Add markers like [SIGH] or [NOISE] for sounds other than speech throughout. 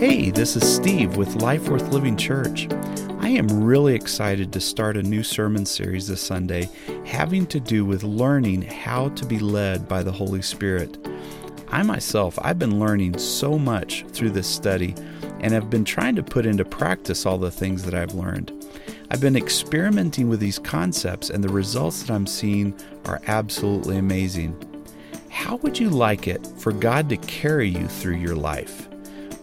Hey, this is Steve with Life Worth Living Church. I am really excited to start a new sermon series this Sunday having to do with learning how to be led by the Holy Spirit. I myself, I've been learning so much through this study and have been trying to put into practice all the things that I've learned. I've been experimenting with these concepts, and the results that I'm seeing are absolutely amazing. How would you like it for God to carry you through your life?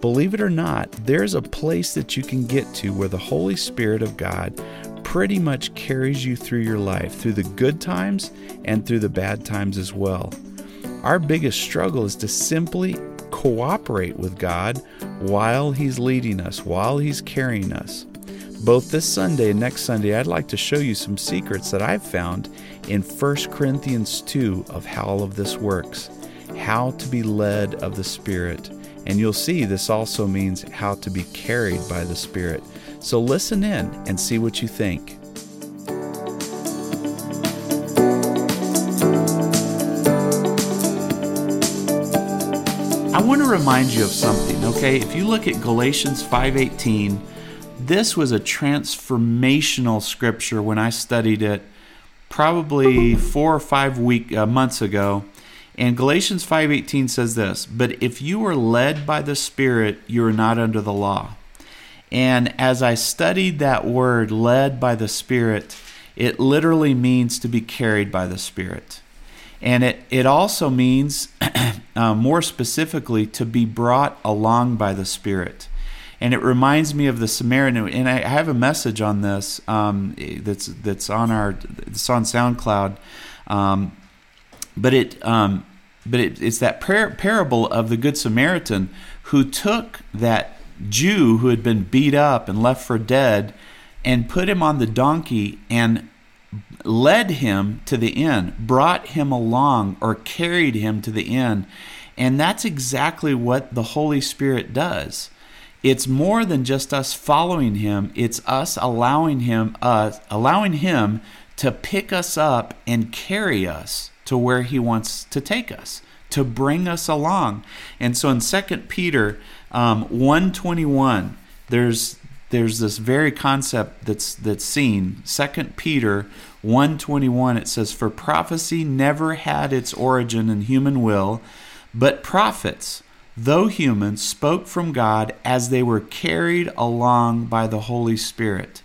Believe it or not, there's a place that you can get to where the Holy Spirit of God pretty much carries you through your life, through the good times and through the bad times as well. Our biggest struggle is to simply cooperate with God while He's leading us, while He's carrying us. Both this Sunday and next Sunday, I'd like to show you some secrets that I've found in 1 Corinthians 2 of how all of this works, how to be led of the Spirit. And you'll see this also means how to be carried by the Spirit. So listen in and see what you think. I want to remind you of something, okay? If you look at Galatians 5:18, this was a transformational scripture when I studied it probably 4 or 5 week uh, months ago and Galatians 5:18 says this, "But if you are led by the Spirit, you are not under the law." And as I studied that word led by the Spirit, it literally means to be carried by the Spirit. And it, it also means, [CLEARS THROAT] uh, more specifically, to be brought along by the Spirit. And it reminds me of the Samaritan. And I have a message on this um, that's that's on our it's on SoundCloud. Um, but it um, but it, it's that par- parable of the good Samaritan who took that Jew who had been beat up and left for dead and put him on the donkey and led him to the inn, brought him along or carried him to the inn. And that's exactly what the Holy Spirit does. It's more than just us following him, it's us allowing him uh, allowing him to pick us up and carry us to where he wants to take us to bring us along. And so in 2 peter um, 121 there's there's this very concept that's that's seen. 2 peter 121 it says for prophecy never had its origin in human will but prophets though human spoke from god as they were carried along by the holy spirit.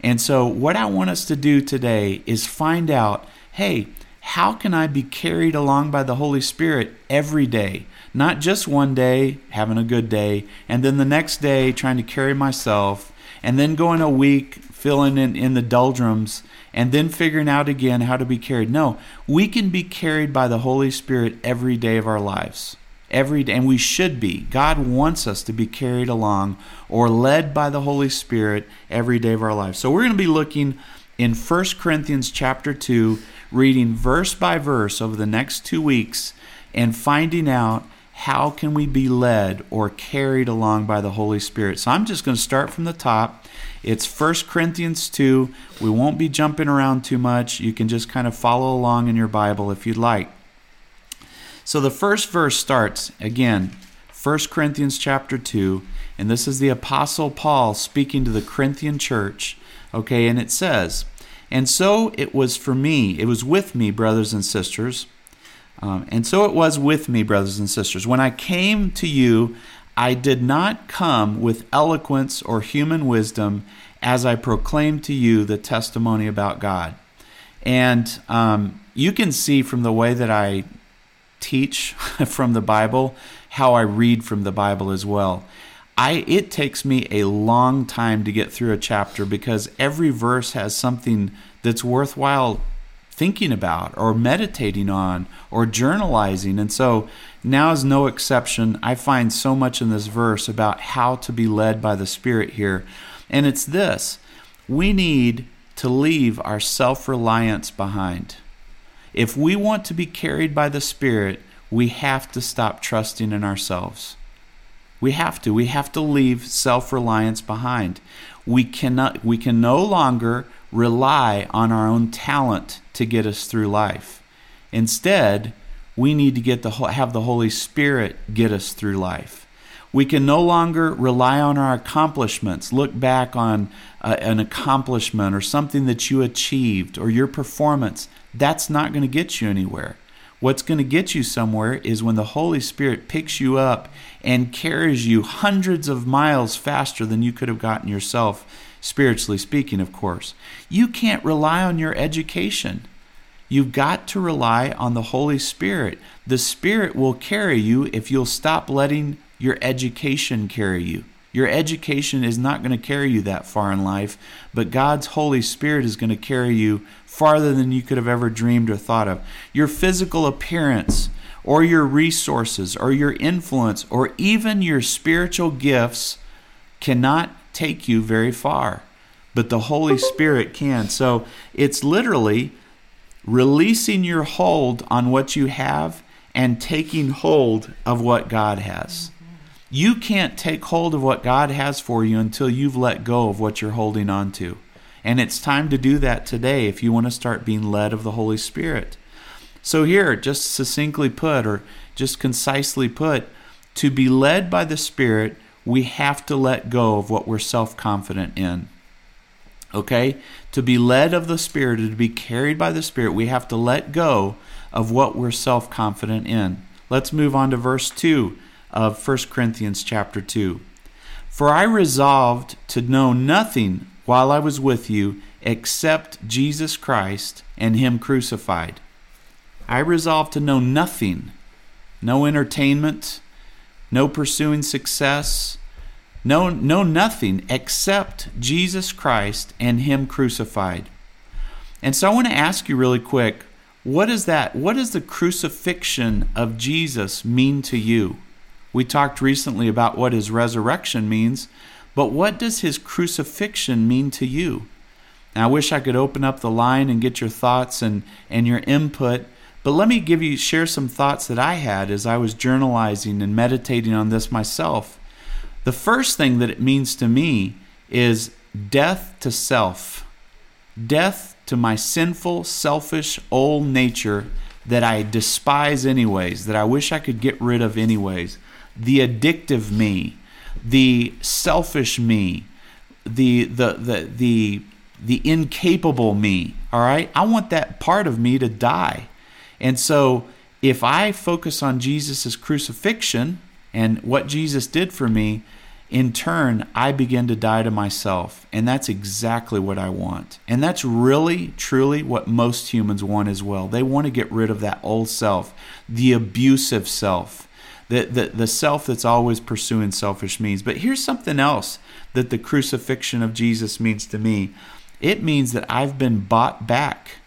And so what i want us to do today is find out hey how can I be carried along by the Holy Spirit every day? Not just one day, having a good day, and then the next day trying to carry myself, and then going a week filling in, in the doldrums, and then figuring out again how to be carried. No, we can be carried by the Holy Spirit every day of our lives. Every day, and we should be. God wants us to be carried along or led by the Holy Spirit every day of our lives. So we're going to be looking in 1 Corinthians chapter 2 reading verse by verse over the next two weeks and finding out how can we be led or carried along by the Holy Spirit. So I'm just going to start from the top. It's 1 Corinthians 2. We won't be jumping around too much. You can just kind of follow along in your Bible if you'd like. So the first verse starts again, 1 Corinthians chapter 2, and this is the apostle Paul speaking to the Corinthian church. Okay, and it says, and so it was for me, it was with me, brothers and sisters. Um, and so it was with me, brothers and sisters. When I came to you, I did not come with eloquence or human wisdom as I proclaimed to you the testimony about God. And um, you can see from the way that I teach [LAUGHS] from the Bible how I read from the Bible as well. I it takes me a long time to get through a chapter because every verse has something that's worthwhile thinking about or meditating on or journalizing. And so now is no exception. I find so much in this verse about how to be led by the Spirit here. And it's this we need to leave our self reliance behind. If we want to be carried by the Spirit, we have to stop trusting in ourselves. We have to. We have to leave self-reliance behind. We cannot we can no longer rely on our own talent to get us through life. Instead, we need to get the have the Holy Spirit get us through life. We can no longer rely on our accomplishments. Look back on uh, an accomplishment or something that you achieved or your performance. That's not going to get you anywhere. What's going to get you somewhere is when the Holy Spirit picks you up and carries you hundreds of miles faster than you could have gotten yourself, spiritually speaking, of course. You can't rely on your education. You've got to rely on the Holy Spirit. The Spirit will carry you if you'll stop letting your education carry you. Your education is not going to carry you that far in life, but God's Holy Spirit is going to carry you farther than you could have ever dreamed or thought of. Your physical appearance, or your resources, or your influence, or even your spiritual gifts cannot take you very far, but the Holy [LAUGHS] Spirit can. So it's literally releasing your hold on what you have and taking hold of what God has. Mm-hmm. You can't take hold of what God has for you until you've let go of what you're holding on to. And it's time to do that today if you want to start being led of the Holy Spirit. So, here, just succinctly put, or just concisely put, to be led by the Spirit, we have to let go of what we're self confident in. Okay? To be led of the Spirit, to be carried by the Spirit, we have to let go of what we're self confident in. Let's move on to verse 2 of 1 Corinthians chapter 2. For I resolved to know nothing while I was with you except Jesus Christ and Him crucified. I resolved to know nothing, no entertainment, no pursuing success, no, no nothing except Jesus Christ and Him crucified. And so I want to ask you really quick what is that? What does the crucifixion of Jesus mean to you? We talked recently about what his resurrection means, but what does his crucifixion mean to you? Now, I wish I could open up the line and get your thoughts and, and your input, but let me give you share some thoughts that I had as I was journalizing and meditating on this myself. The first thing that it means to me is death to self, death to my sinful, selfish, old nature that I despise, anyways, that I wish I could get rid of, anyways the addictive me, the selfish me, the the the the the incapable me, all right? I want that part of me to die. And so if I focus on Jesus' crucifixion and what Jesus did for me, in turn, I begin to die to myself. And that's exactly what I want. And that's really, truly what most humans want as well. They want to get rid of that old self, the abusive self, the, the, the self that's always pursuing selfish means. But here's something else that the crucifixion of Jesus means to me it means that I've been bought back.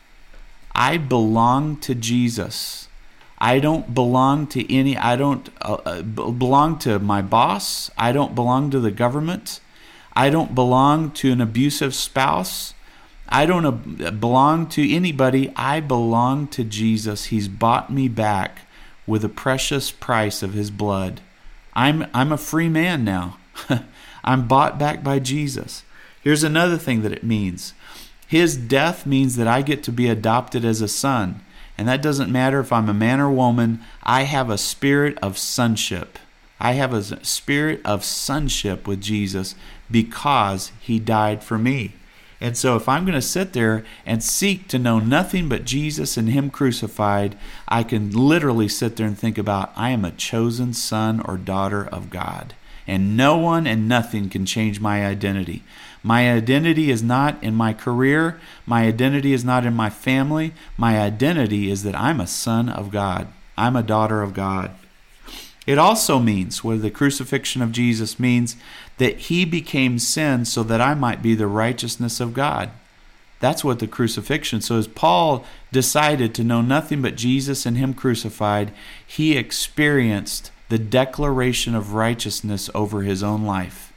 I belong to Jesus. I don't belong to any, I don't uh, uh belong to my boss. I don't belong to the government. I don't belong to an abusive spouse. I don't uh, belong to anybody. I belong to Jesus. He's bought me back with the precious price of his blood. I'm, I'm a free man now. [LAUGHS] I'm bought back by Jesus. Here's another thing that it means His death means that I get to be adopted as a son. And that doesn't matter if I'm a man or woman, I have a spirit of sonship. I have a spirit of sonship with Jesus because he died for me. And so, if I'm going to sit there and seek to know nothing but Jesus and Him crucified, I can literally sit there and think about I am a chosen son or daughter of God. And no one and nothing can change my identity. My identity is not in my career. My identity is not in my family. My identity is that I'm a son of God. I'm a daughter of God. It also means, what the crucifixion of Jesus means, that he became sin so that I might be the righteousness of God. That's what the crucifixion. So as Paul decided to know nothing but Jesus and him crucified, he experienced the declaration of righteousness over his own life.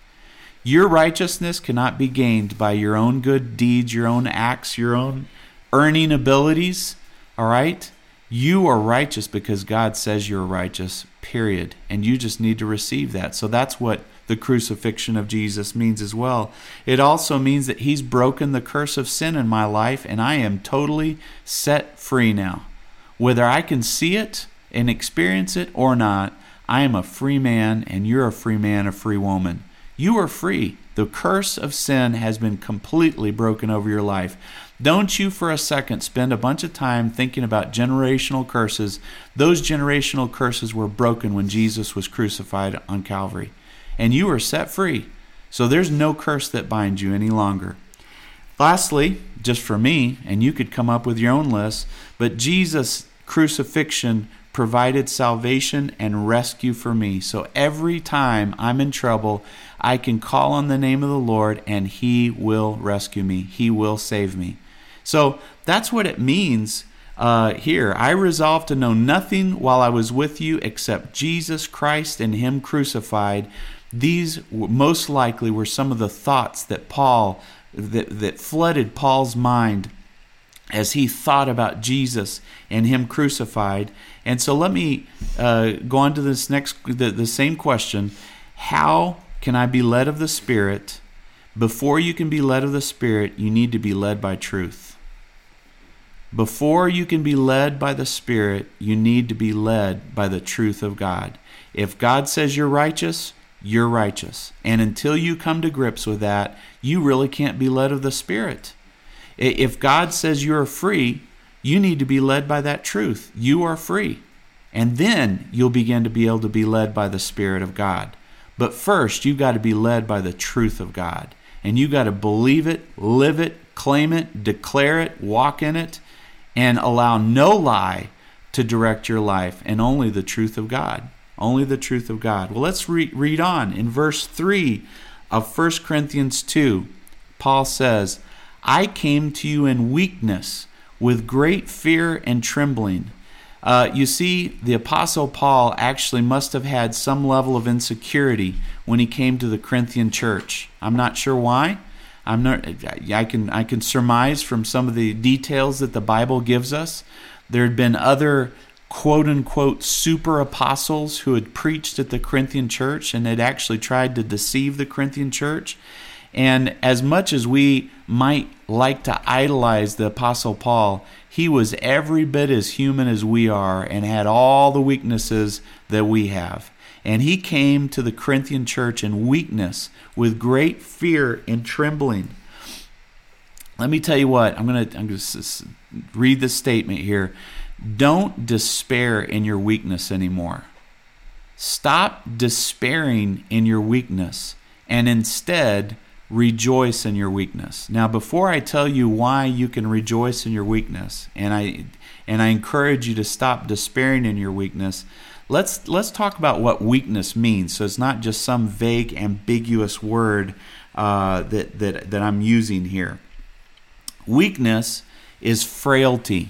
Your righteousness cannot be gained by your own good deeds, your own acts, your own earning abilities, all right? You are righteous because God says you're righteous, period. And you just need to receive that. So that's what the crucifixion of Jesus means as well. It also means that He's broken the curse of sin in my life and I am totally set free now. Whether I can see it and experience it or not, I am a free man, and you're a free man, a free woman. You are free. The curse of sin has been completely broken over your life. Don't you for a second spend a bunch of time thinking about generational curses. Those generational curses were broken when Jesus was crucified on Calvary, and you are set free. So there's no curse that binds you any longer. Lastly, just for me, and you could come up with your own list, but Jesus' crucifixion provided salvation and rescue for me. So every time I'm in trouble, I can call on the name of the Lord and He will rescue me. He will save me. So that's what it means uh, here. I resolved to know nothing while I was with you except Jesus Christ and Him crucified. These most likely were some of the thoughts that Paul that, that flooded Paul's mind as he thought about Jesus and him crucified. And so let me uh, go on to this next, the, the same question. How can I be led of the Spirit? Before you can be led of the Spirit, you need to be led by truth. Before you can be led by the Spirit, you need to be led by the truth of God. If God says you're righteous, you're righteous. And until you come to grips with that, you really can't be led of the Spirit. If God says you're free, you need to be led by that truth. You are free. And then you'll begin to be able to be led by the Spirit of God. But first, you've got to be led by the truth of God. And you've got to believe it, live it, claim it, declare it, walk in it, and allow no lie to direct your life and only the truth of God. Only the truth of God. Well, let's re- read on. In verse 3 of 1 Corinthians 2, Paul says, I came to you in weakness, with great fear and trembling. Uh, you see, the Apostle Paul actually must have had some level of insecurity when he came to the Corinthian church. I'm not sure why. I'm not. I can I can surmise from some of the details that the Bible gives us. There had been other quote unquote super apostles who had preached at the Corinthian church and had actually tried to deceive the Corinthian church. And as much as we might like to idolize the Apostle Paul, he was every bit as human as we are and had all the weaknesses that we have. And he came to the Corinthian church in weakness with great fear and trembling. Let me tell you what, I'm going to, I'm to read this statement here. Don't despair in your weakness anymore. Stop despairing in your weakness and instead rejoice in your weakness. Now before I tell you why you can rejoice in your weakness and I and I encourage you to stop despairing in your weakness, let's let's talk about what weakness means. So it's not just some vague ambiguous word uh, that, that that I'm using here. Weakness is frailty.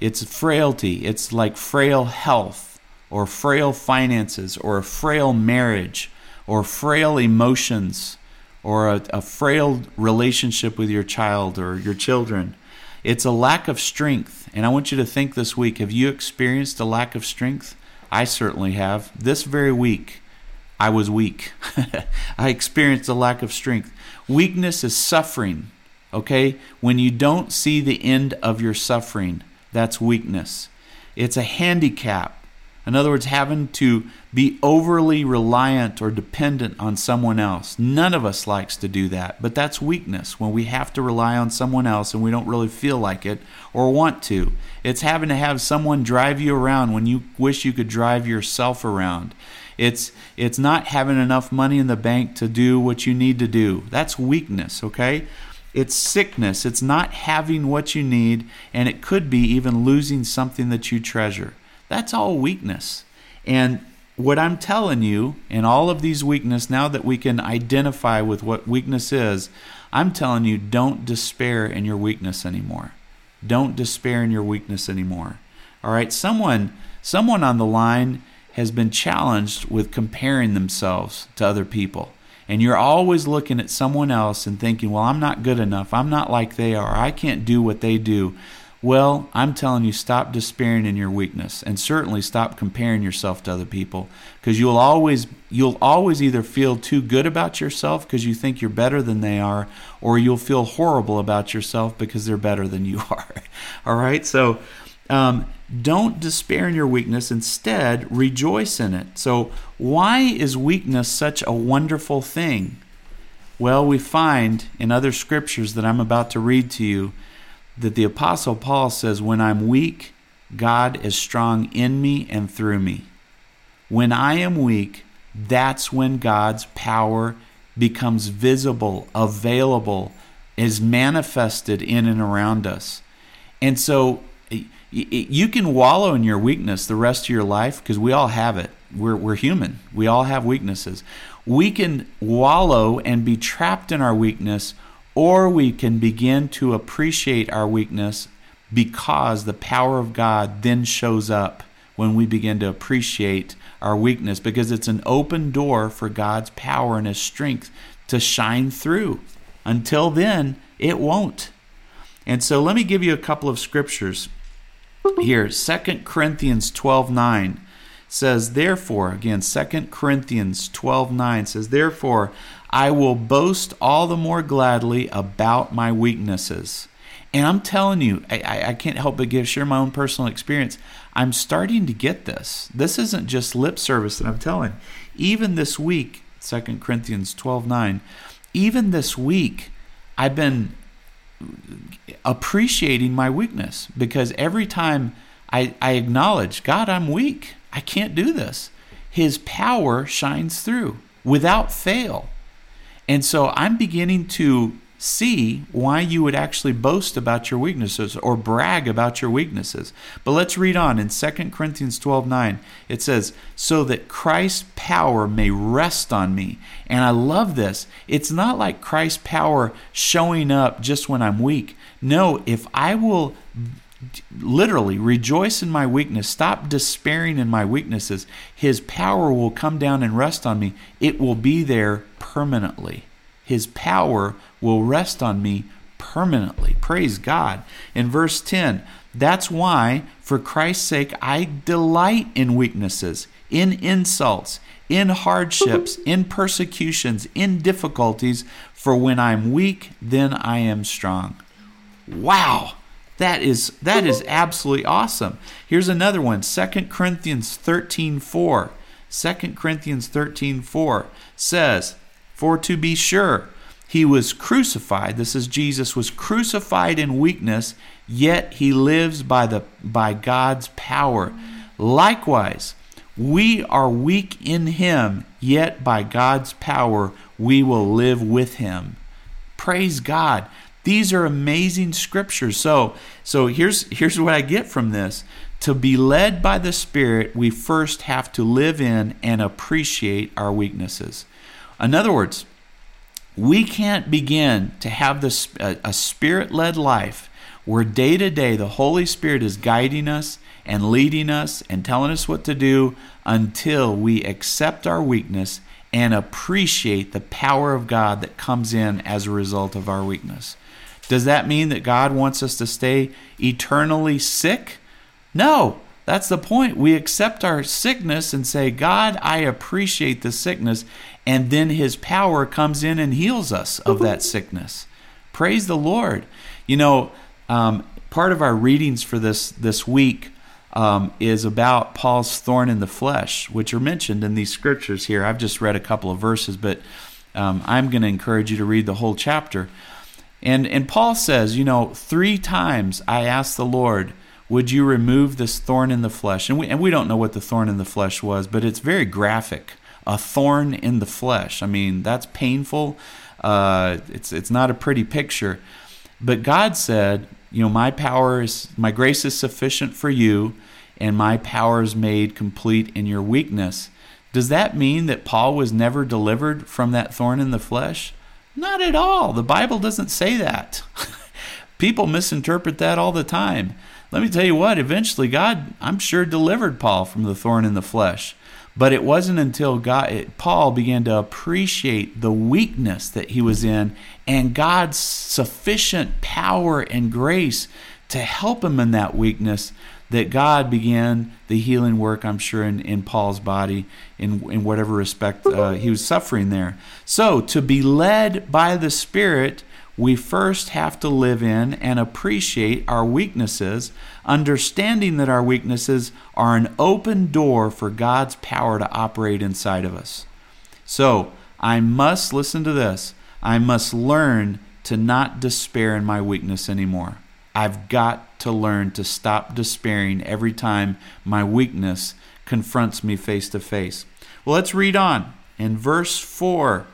It's frailty. It's like frail health or frail finances or a frail marriage or frail emotions or a, a frail relationship with your child or your children. It's a lack of strength. And I want you to think this week have you experienced a lack of strength? I certainly have. This very week, I was weak. [LAUGHS] I experienced a lack of strength. Weakness is suffering, okay? When you don't see the end of your suffering, that's weakness. It's a handicap. In other words, having to be overly reliant or dependent on someone else. None of us likes to do that, but that's weakness when we have to rely on someone else and we don't really feel like it or want to. It's having to have someone drive you around when you wish you could drive yourself around. It's it's not having enough money in the bank to do what you need to do. That's weakness, okay? It's sickness. It's not having what you need, and it could be even losing something that you treasure. That's all weakness. And what I'm telling you, in all of these weakness, now that we can identify with what weakness is, I'm telling you, don't despair in your weakness anymore. Don't despair in your weakness anymore. All right, someone, someone on the line has been challenged with comparing themselves to other people and you're always looking at someone else and thinking, well, I'm not good enough. I'm not like they are. I can't do what they do. Well, I'm telling you, stop despairing in your weakness, and certainly stop comparing yourself to other people, because you'll always you'll always either feel too good about yourself because you think you're better than they are, or you'll feel horrible about yourself because they're better than you [LAUGHS] are. All right, so um, don't despair in your weakness. Instead, rejoice in it. So, why is weakness such a wonderful thing? Well, we find in other scriptures that I'm about to read to you that the Apostle Paul says, When I'm weak, God is strong in me and through me. When I am weak, that's when God's power becomes visible, available, is manifested in and around us. And so you can wallow in your weakness the rest of your life because we all have it. We're, we're human. We all have weaknesses. We can wallow and be trapped in our weakness, or we can begin to appreciate our weakness because the power of God then shows up when we begin to appreciate our weakness because it's an open door for God's power and His strength to shine through. Until then, it won't. And so let me give you a couple of scriptures here. Second Corinthians 12 9 says, Therefore, again, Second Corinthians 12 9 says, Therefore, I will boast all the more gladly about my weaknesses. And I'm telling you, I, I can't help but give share my own personal experience. I'm starting to get this. This isn't just lip service that I'm telling. Even this week, Second Corinthians 12 9, even this week, I've been appreciating my weakness because every time I, I acknowledge, God, I'm weak. I can't do this. His power shines through without fail. And so I'm beginning to see why you would actually boast about your weaknesses or brag about your weaknesses. But let's read on in 2 Corinthians 12 9. It says, So that Christ's power may rest on me. And I love this. It's not like Christ's power showing up just when I'm weak. No, if I will literally rejoice in my weakness, stop despairing in my weaknesses, His power will come down and rest on me. It will be there permanently. His power will rest on me permanently. Praise God. In verse 10, that's why, for Christ's sake, I delight in weaknesses, in insults, in hardships, [LAUGHS] in persecutions, in difficulties, for when I'm weak, then I am strong. Wow. That is that is absolutely awesome. Here's another one, 2 Corinthians 13 4. 2 Corinthians 13 4 says, For to be sure, he was crucified. This is Jesus was crucified in weakness, yet he lives by the by God's power. Likewise, we are weak in him, yet by God's power we will live with him. Praise God. These are amazing scriptures. So, so here's here's what I get from this. To be led by the Spirit, we first have to live in and appreciate our weaknesses. In other words, we can't begin to have this, a, a spirit led life where day to day the Holy Spirit is guiding us and leading us and telling us what to do until we accept our weakness and appreciate the power of God that comes in as a result of our weakness. Does that mean that God wants us to stay eternally sick? No. That's the point. We accept our sickness and say, God, I appreciate the sickness. And then his power comes in and heals us of that [LAUGHS] sickness. Praise the Lord. You know, um, part of our readings for this, this week um, is about Paul's thorn in the flesh, which are mentioned in these scriptures here. I've just read a couple of verses, but um, I'm going to encourage you to read the whole chapter. And, and Paul says, you know, three times I asked the Lord, would you remove this thorn in the flesh? And we, and we don't know what the thorn in the flesh was, but it's very graphic. A thorn in the flesh. I mean, that's painful. Uh, it's, it's not a pretty picture. But God said, you know, my power is, my grace is sufficient for you, and my power is made complete in your weakness. Does that mean that Paul was never delivered from that thorn in the flesh? Not at all. The Bible doesn't say that. [LAUGHS] People misinterpret that all the time. Let me tell you what, eventually God, I'm sure, delivered Paul from the thorn in the flesh. But it wasn't until God, it, Paul began to appreciate the weakness that he was in and God's sufficient power and grace to help him in that weakness that God began the healing work, I'm sure, in, in Paul's body in, in whatever respect uh, he was suffering there. So, to be led by the Spirit we first have to live in and appreciate our weaknesses understanding that our weaknesses are an open door for God's power to operate inside of us. So, I must listen to this. I must learn to not despair in my weakness anymore. I've got to learn to stop despairing every time my weakness confronts me face to face. Well, let's read on. In verse 4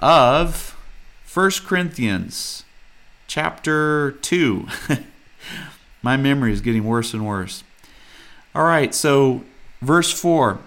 of 1 Corinthians chapter 2. [LAUGHS] my memory is getting worse and worse. All right, so verse 4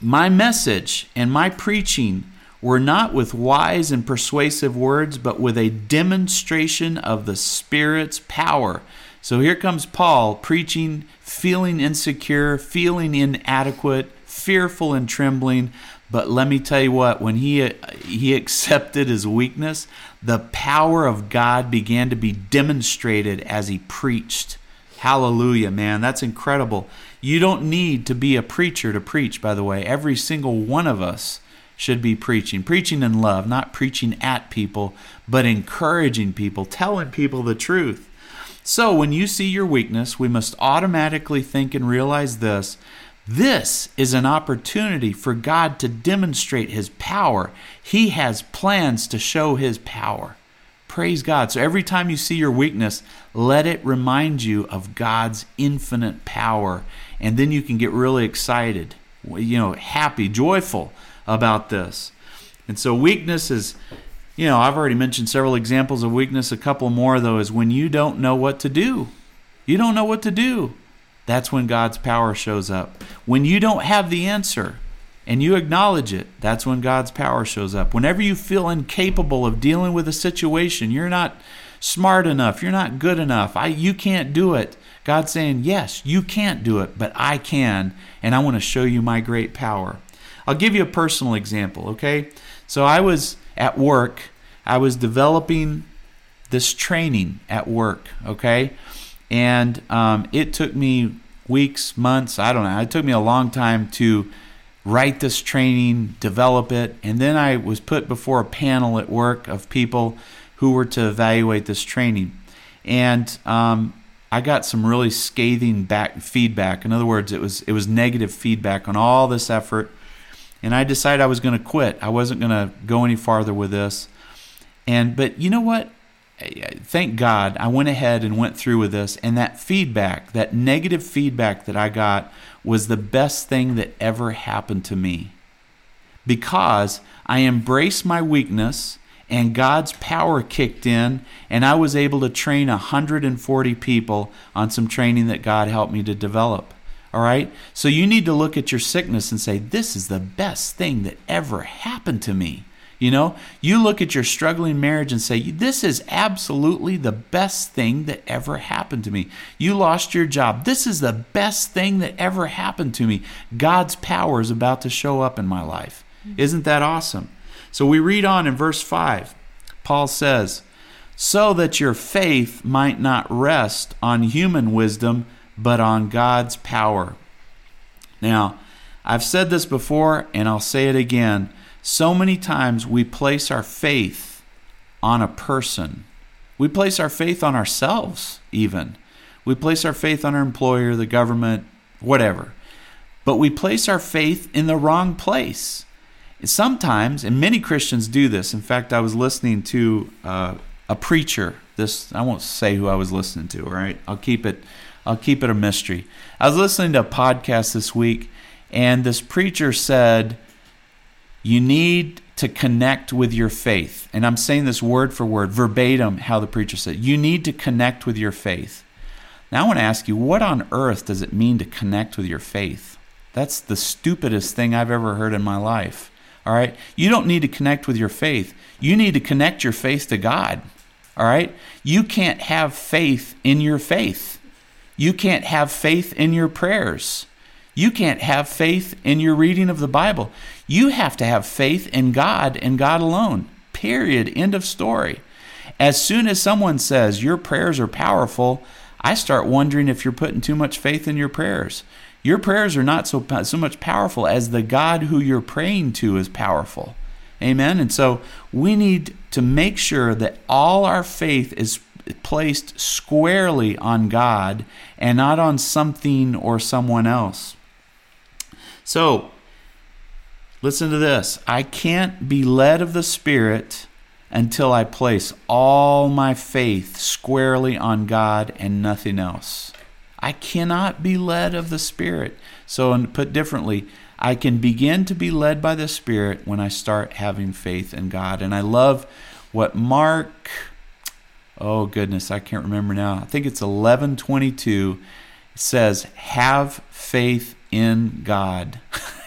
My message and my preaching were not with wise and persuasive words, but with a demonstration of the Spirit's power. So here comes Paul preaching, feeling insecure, feeling inadequate, fearful and trembling. But let me tell you what, when he he accepted his weakness, the power of God began to be demonstrated as he preached. Hallelujah, man. That's incredible. You don't need to be a preacher to preach, by the way. Every single one of us should be preaching. Preaching in love, not preaching at people, but encouraging people, telling people the truth. So when you see your weakness, we must automatically think and realize this. This is an opportunity for God to demonstrate His power. He has plans to show His power. Praise God. So every time you see your weakness, let it remind you of God's infinite power. And then you can get really excited, you know, happy, joyful about this. And so, weakness is, you know, I've already mentioned several examples of weakness. A couple more, though, is when you don't know what to do. You don't know what to do. That's when God's power shows up. When you don't have the answer and you acknowledge it, that's when God's power shows up. Whenever you feel incapable of dealing with a situation, you're not smart enough, you're not good enough, I, you can't do it. God's saying, Yes, you can't do it, but I can, and I want to show you my great power. I'll give you a personal example, okay? So I was at work, I was developing this training at work, okay? And um, it took me weeks, months, I don't know, it took me a long time to write this training, develop it, and then I was put before a panel at work of people who were to evaluate this training. And um, I got some really scathing back feedback. In other words, it was it was negative feedback on all this effort and I decided I was going to quit. I wasn't going to go any farther with this. And but you know what? Thank God I went ahead and went through with this and that feedback, that negative feedback that I got was the best thing that ever happened to me. Because I embraced my weakness and God's power kicked in, and I was able to train 140 people on some training that God helped me to develop. All right? So you need to look at your sickness and say, This is the best thing that ever happened to me. You know, you look at your struggling marriage and say, This is absolutely the best thing that ever happened to me. You lost your job. This is the best thing that ever happened to me. God's power is about to show up in my life. Mm-hmm. Isn't that awesome? So we read on in verse 5. Paul says, So that your faith might not rest on human wisdom but on God's power. Now, I've said this before and I'll say it again. So many times we place our faith on a person. We place our faith on ourselves, even. We place our faith on our employer, the government, whatever. But we place our faith in the wrong place. Sometimes, and many Christians do this. In fact, I was listening to uh, a preacher. This I won't say who I was listening to. All right, I'll keep it I'll keep it a mystery. I was listening to a podcast this week, and this preacher said, You need to connect with your faith. And I'm saying this word for word, verbatim, how the preacher said, You need to connect with your faith. Now I want to ask you, what on earth does it mean to connect with your faith? That's the stupidest thing I've ever heard in my life. All right? You don't need to connect with your faith. You need to connect your faith to God. All right? You can't have faith in your faith. You can't have faith in your prayers. You can't have faith in your reading of the Bible. You have to have faith in God and God alone. Period. End of story. As soon as someone says your prayers are powerful, I start wondering if you're putting too much faith in your prayers. Your prayers are not so, so much powerful as the God who you're praying to is powerful. Amen. And so we need to make sure that all our faith is placed squarely on God and not on something or someone else. So, listen to this I can't be led of the Spirit until I place all my faith squarely on God and nothing else. I cannot be led of the Spirit. So, put differently, I can begin to be led by the Spirit when I start having faith in God. And I love what Mark, oh goodness, I can't remember now. I think it's 1122 it says, Have faith in God. [LAUGHS]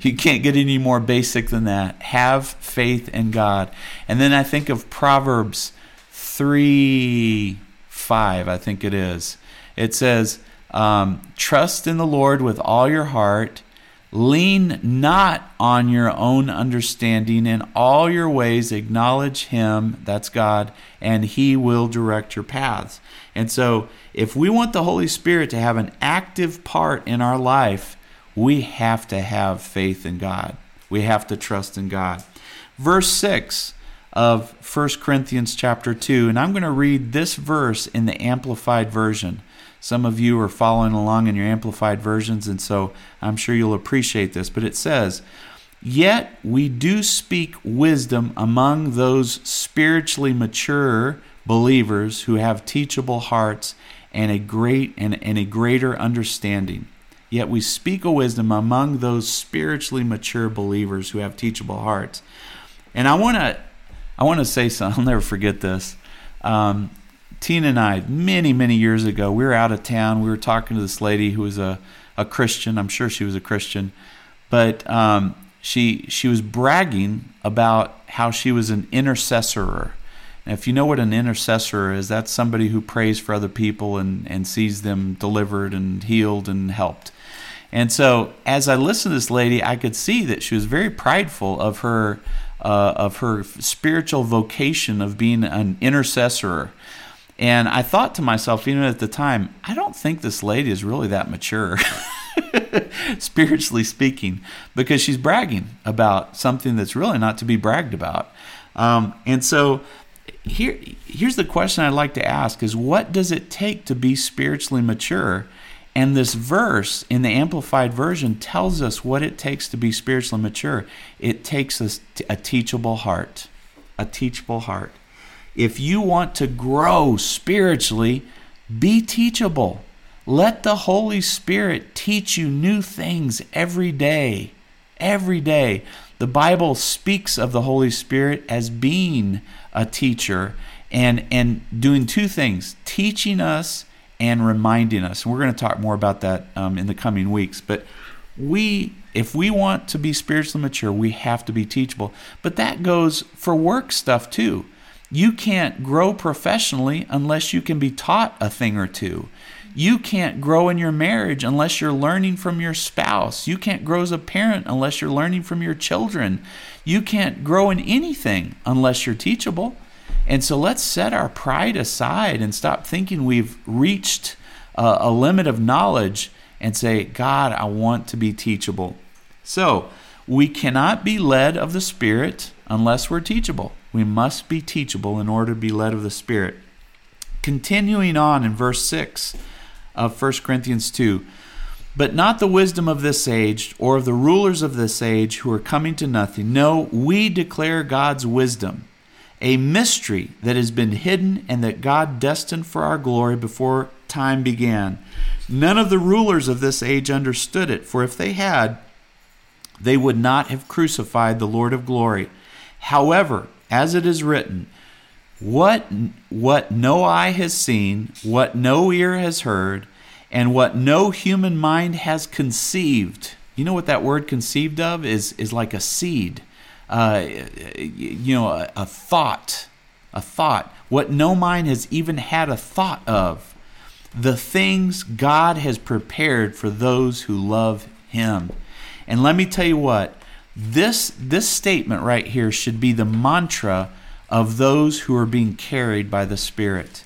you can't get any more basic than that. Have faith in God. And then I think of Proverbs 3 5, I think it is. It says, um, Trust in the Lord with all your heart. Lean not on your own understanding. In all your ways, acknowledge Him, that's God, and He will direct your paths. And so, if we want the Holy Spirit to have an active part in our life, we have to have faith in God. We have to trust in God. Verse 6 of 1 Corinthians chapter 2, and I'm going to read this verse in the Amplified Version. Some of you are following along in your amplified versions, and so I'm sure you'll appreciate this. But it says, Yet we do speak wisdom among those spiritually mature believers who have teachable hearts and a great and, and a greater understanding. Yet we speak a wisdom among those spiritually mature believers who have teachable hearts. And I want to I want to say something. I'll never forget this. Um, Tina and I, many, many years ago, we were out of town. We were talking to this lady who was a, a Christian. I'm sure she was a Christian. But um, she, she was bragging about how she was an intercessor. And if you know what an intercessor is, that's somebody who prays for other people and, and sees them delivered and healed and helped. And so, as I listened to this lady, I could see that she was very prideful of her uh, of her spiritual vocation of being an intercessor. And I thought to myself, even at the time, I don't think this lady is really that mature, [LAUGHS] spiritually speaking, because she's bragging about something that's really not to be bragged about. Um, and so here, here's the question I'd like to ask is what does it take to be spiritually mature? And this verse in the Amplified Version tells us what it takes to be spiritually mature. It takes us a teachable heart, a teachable heart. If you want to grow spiritually, be teachable. Let the Holy Spirit teach you new things every day. Every day. The Bible speaks of the Holy Spirit as being a teacher and, and doing two things teaching us and reminding us. And we're going to talk more about that um, in the coming weeks. But we, if we want to be spiritually mature, we have to be teachable. But that goes for work stuff too. You can't grow professionally unless you can be taught a thing or two. You can't grow in your marriage unless you're learning from your spouse. You can't grow as a parent unless you're learning from your children. You can't grow in anything unless you're teachable. And so let's set our pride aside and stop thinking we've reached a, a limit of knowledge and say, God, I want to be teachable. So we cannot be led of the Spirit unless we're teachable. We must be teachable in order to be led of the Spirit. Continuing on in verse 6 of 1 Corinthians 2 But not the wisdom of this age or of the rulers of this age who are coming to nothing. No, we declare God's wisdom, a mystery that has been hidden and that God destined for our glory before time began. None of the rulers of this age understood it, for if they had, they would not have crucified the Lord of glory. However, as it is written, what, what no eye has seen, what no ear has heard, and what no human mind has conceived. You know what that word conceived of is, is like a seed, uh, you know, a, a thought, a thought. What no mind has even had a thought of. The things God has prepared for those who love Him. And let me tell you what, this, this statement right here should be the mantra of those who are being carried by the Spirit.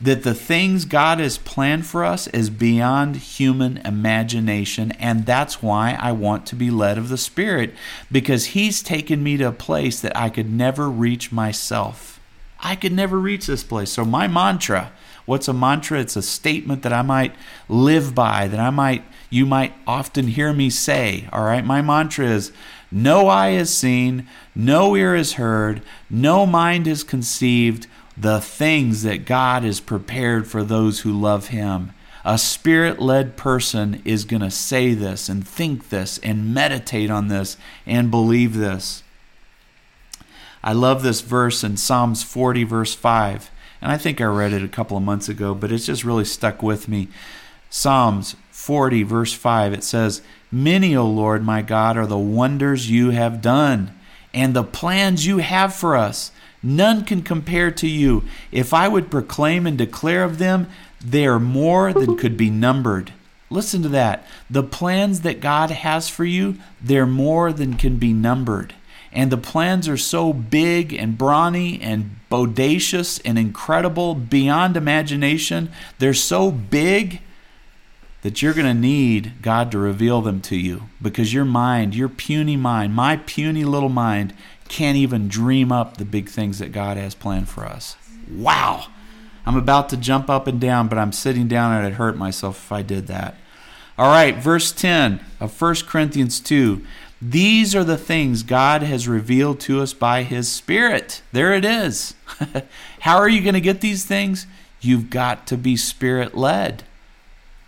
That the things God has planned for us is beyond human imagination, and that's why I want to be led of the Spirit, because He's taken me to a place that I could never reach myself. I could never reach this place. So, my mantra what's a mantra? It's a statement that I might live by, that I might, you might often hear me say. All right. My mantra is no eye has seen, no ear has heard, no mind has conceived the things that God has prepared for those who love Him. A spirit led person is going to say this and think this and meditate on this and believe this. I love this verse in Psalms 40, verse 5. And I think I read it a couple of months ago, but it's just really stuck with me. Psalms 40, verse 5, it says, Many, O Lord my God, are the wonders you have done, and the plans you have for us. None can compare to you. If I would proclaim and declare of them, they are more than [LAUGHS] could be numbered. Listen to that. The plans that God has for you, they're more than can be numbered. And the plans are so big and brawny and bodacious and incredible beyond imagination. They're so big that you're going to need God to reveal them to you because your mind, your puny mind, my puny little mind, can't even dream up the big things that God has planned for us. Wow! I'm about to jump up and down, but I'm sitting down and I'd hurt myself if I did that. All right, verse 10 of 1 Corinthians 2. These are the things God has revealed to us by His Spirit. There it is. [LAUGHS] How are you going to get these things? You've got to be Spirit led.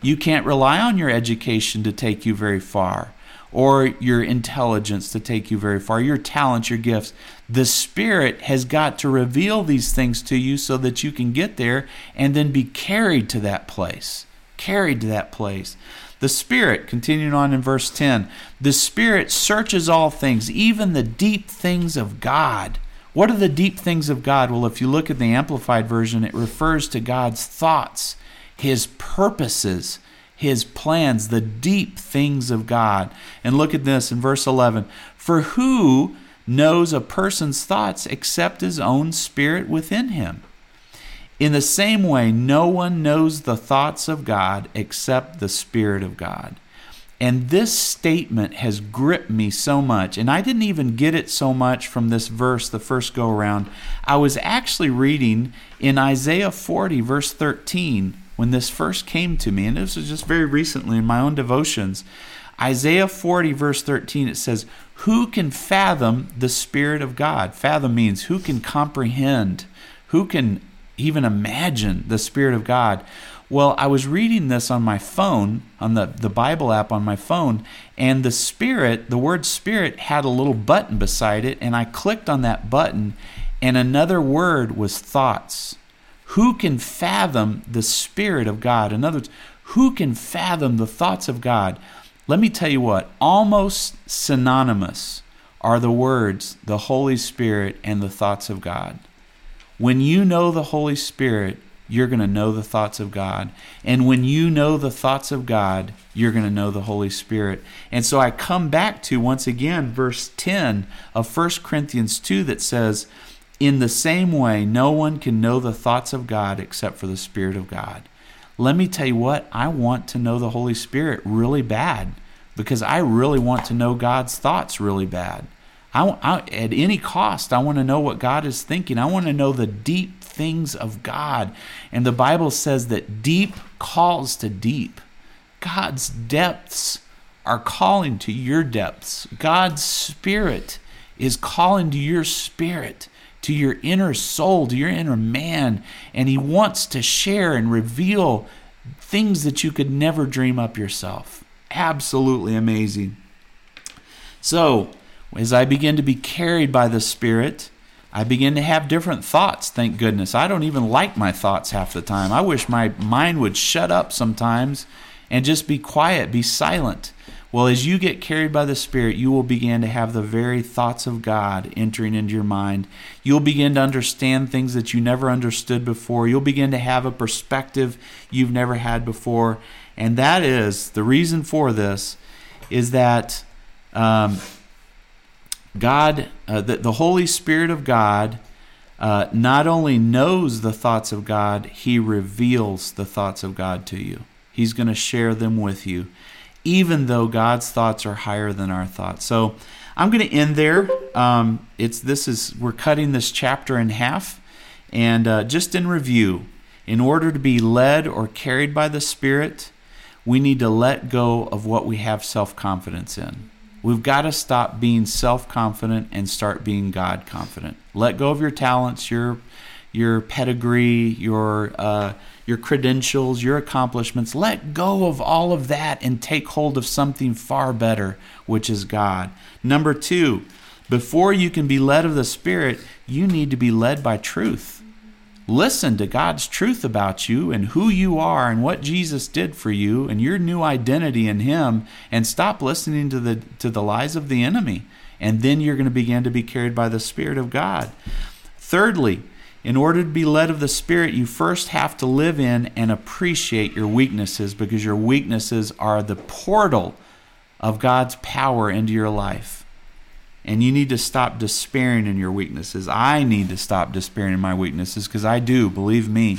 You can't rely on your education to take you very far or your intelligence to take you very far, your talents, your gifts. The Spirit has got to reveal these things to you so that you can get there and then be carried to that place. Carried to that place. The Spirit, continuing on in verse 10, the Spirit searches all things, even the deep things of God. What are the deep things of God? Well, if you look at the Amplified Version, it refers to God's thoughts, His purposes, his plans, the deep things of God. And look at this in verse 11 For who knows a person's thoughts except his own spirit within him? In the same way, no one knows the thoughts of God except the Spirit of God. And this statement has gripped me so much. And I didn't even get it so much from this verse the first go around. I was actually reading in Isaiah 40, verse 13, when this first came to me, and this was just very recently in my own devotions. Isaiah 40, verse 13, it says, Who can fathom the Spirit of God? Fathom means who can comprehend, who can even imagine the Spirit of God. Well, I was reading this on my phone, on the, the Bible app on my phone, and the Spirit, the word Spirit, had a little button beside it, and I clicked on that button, and another word was thoughts. Who can fathom the Spirit of God? In other words, who can fathom the thoughts of God? Let me tell you what, almost synonymous are the words the Holy Spirit and the thoughts of God. When you know the Holy Spirit, you're going to know the thoughts of God. And when you know the thoughts of God, you're going to know the Holy Spirit. And so I come back to once again verse 10 of 1 Corinthians 2 that says, in the same way, no one can know the thoughts of God except for the Spirit of God. Let me tell you what, I want to know the Holy Spirit really bad because I really want to know God's thoughts really bad. I, I, at any cost, I want to know what God is thinking. I want to know the deep things of God. And the Bible says that deep calls to deep. God's depths are calling to your depths. God's Spirit is calling to your spirit to your inner soul, to your inner man, and He wants to share and reveal things that you could never dream up yourself. Absolutely amazing. So, as I begin to be carried by the Spirit, I begin to have different thoughts, thank goodness. I don't even like my thoughts half the time. I wish my mind would shut up sometimes and just be quiet, be silent. Well, as you get carried by the Spirit, you will begin to have the very thoughts of God entering into your mind. You'll begin to understand things that you never understood before. You'll begin to have a perspective you've never had before. And that is the reason for this is that um, God, uh, the, the Holy Spirit of God, uh, not only knows the thoughts of God, He reveals the thoughts of God to you. He's going to share them with you even though God's thoughts are higher than our thoughts. So I'm going to end there. Um, it's this is we're cutting this chapter in half, And uh, just in review, in order to be led or carried by the Spirit, we need to let go of what we have self confidence in. We've got to stop being self confident and start being God confident. Let go of your talents, your your pedigree, your uh, your credentials, your accomplishments. Let go of all of that and take hold of something far better, which is God. Number two, before you can be led of the Spirit, you need to be led by truth. Listen to God's truth about you and who you are and what Jesus did for you and your new identity in Him, and stop listening to the to the lies of the enemy. And then you're going to begin to be carried by the Spirit of God. Thirdly, in order to be led of the Spirit, you first have to live in and appreciate your weaknesses because your weaknesses are the portal of God's power into your life. And you need to stop despairing in your weaknesses. I need to stop despairing in my weaknesses because I do, believe me.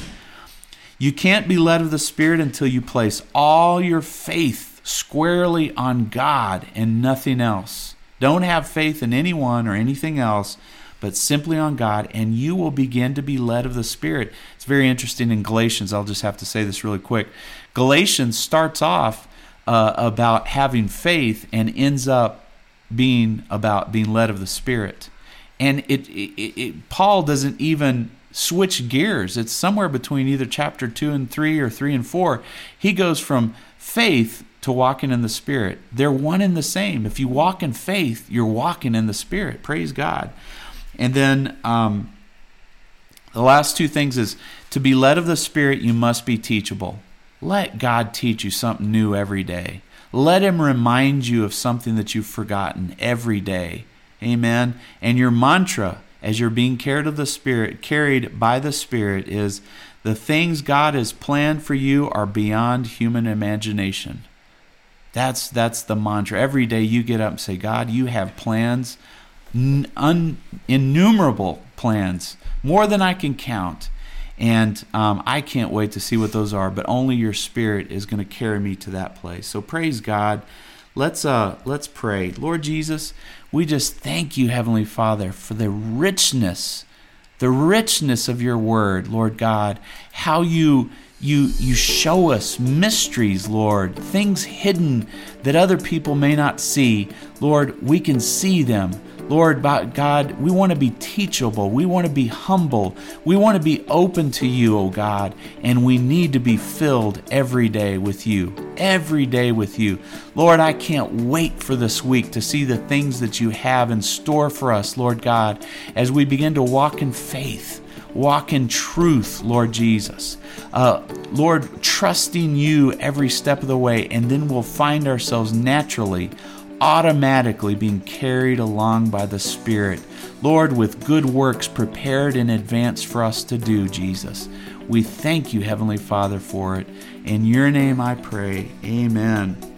You can't be led of the Spirit until you place all your faith squarely on God and nothing else. Don't have faith in anyone or anything else but simply on God, and you will begin to be led of the Spirit. It's very interesting in Galatians. I'll just have to say this really quick. Galatians starts off uh, about having faith and ends up being about being led of the Spirit. And it, it, it Paul doesn't even switch gears. It's somewhere between either chapter 2 and 3 or 3 and 4. He goes from faith to walking in the Spirit. They're one and the same. If you walk in faith, you're walking in the Spirit. Praise God. And then um, the last two things is to be led of the Spirit, you must be teachable. Let God teach you something new every day. Let Him remind you of something that you've forgotten every day. Amen. And your mantra as you're being carried of the Spirit, carried by the Spirit, is the things God has planned for you are beyond human imagination. That's that's the mantra. Every day you get up and say, God, you have plans un, innumerable plans, more than I can count. And um, I can't wait to see what those are, but only your spirit is going to carry me to that place. So praise God. Let's uh let's pray. Lord Jesus, we just thank you, Heavenly Father, for the richness, the richness of your word, Lord God, how you you you show us mysteries lord things hidden that other people may not see lord we can see them Lord God, we want to be teachable. We want to be humble. We want to be open to you, oh God. And we need to be filled every day with you. Every day with you. Lord, I can't wait for this week to see the things that you have in store for us, Lord God, as we begin to walk in faith walk in truth, Lord Jesus. Uh, Lord, trusting you every step of the way, and then we'll find ourselves naturally automatically being carried along by the Spirit. Lord, with good works prepared in advance for us to do, Jesus. We thank you, Heavenly Father, for it. In your name I pray. Amen.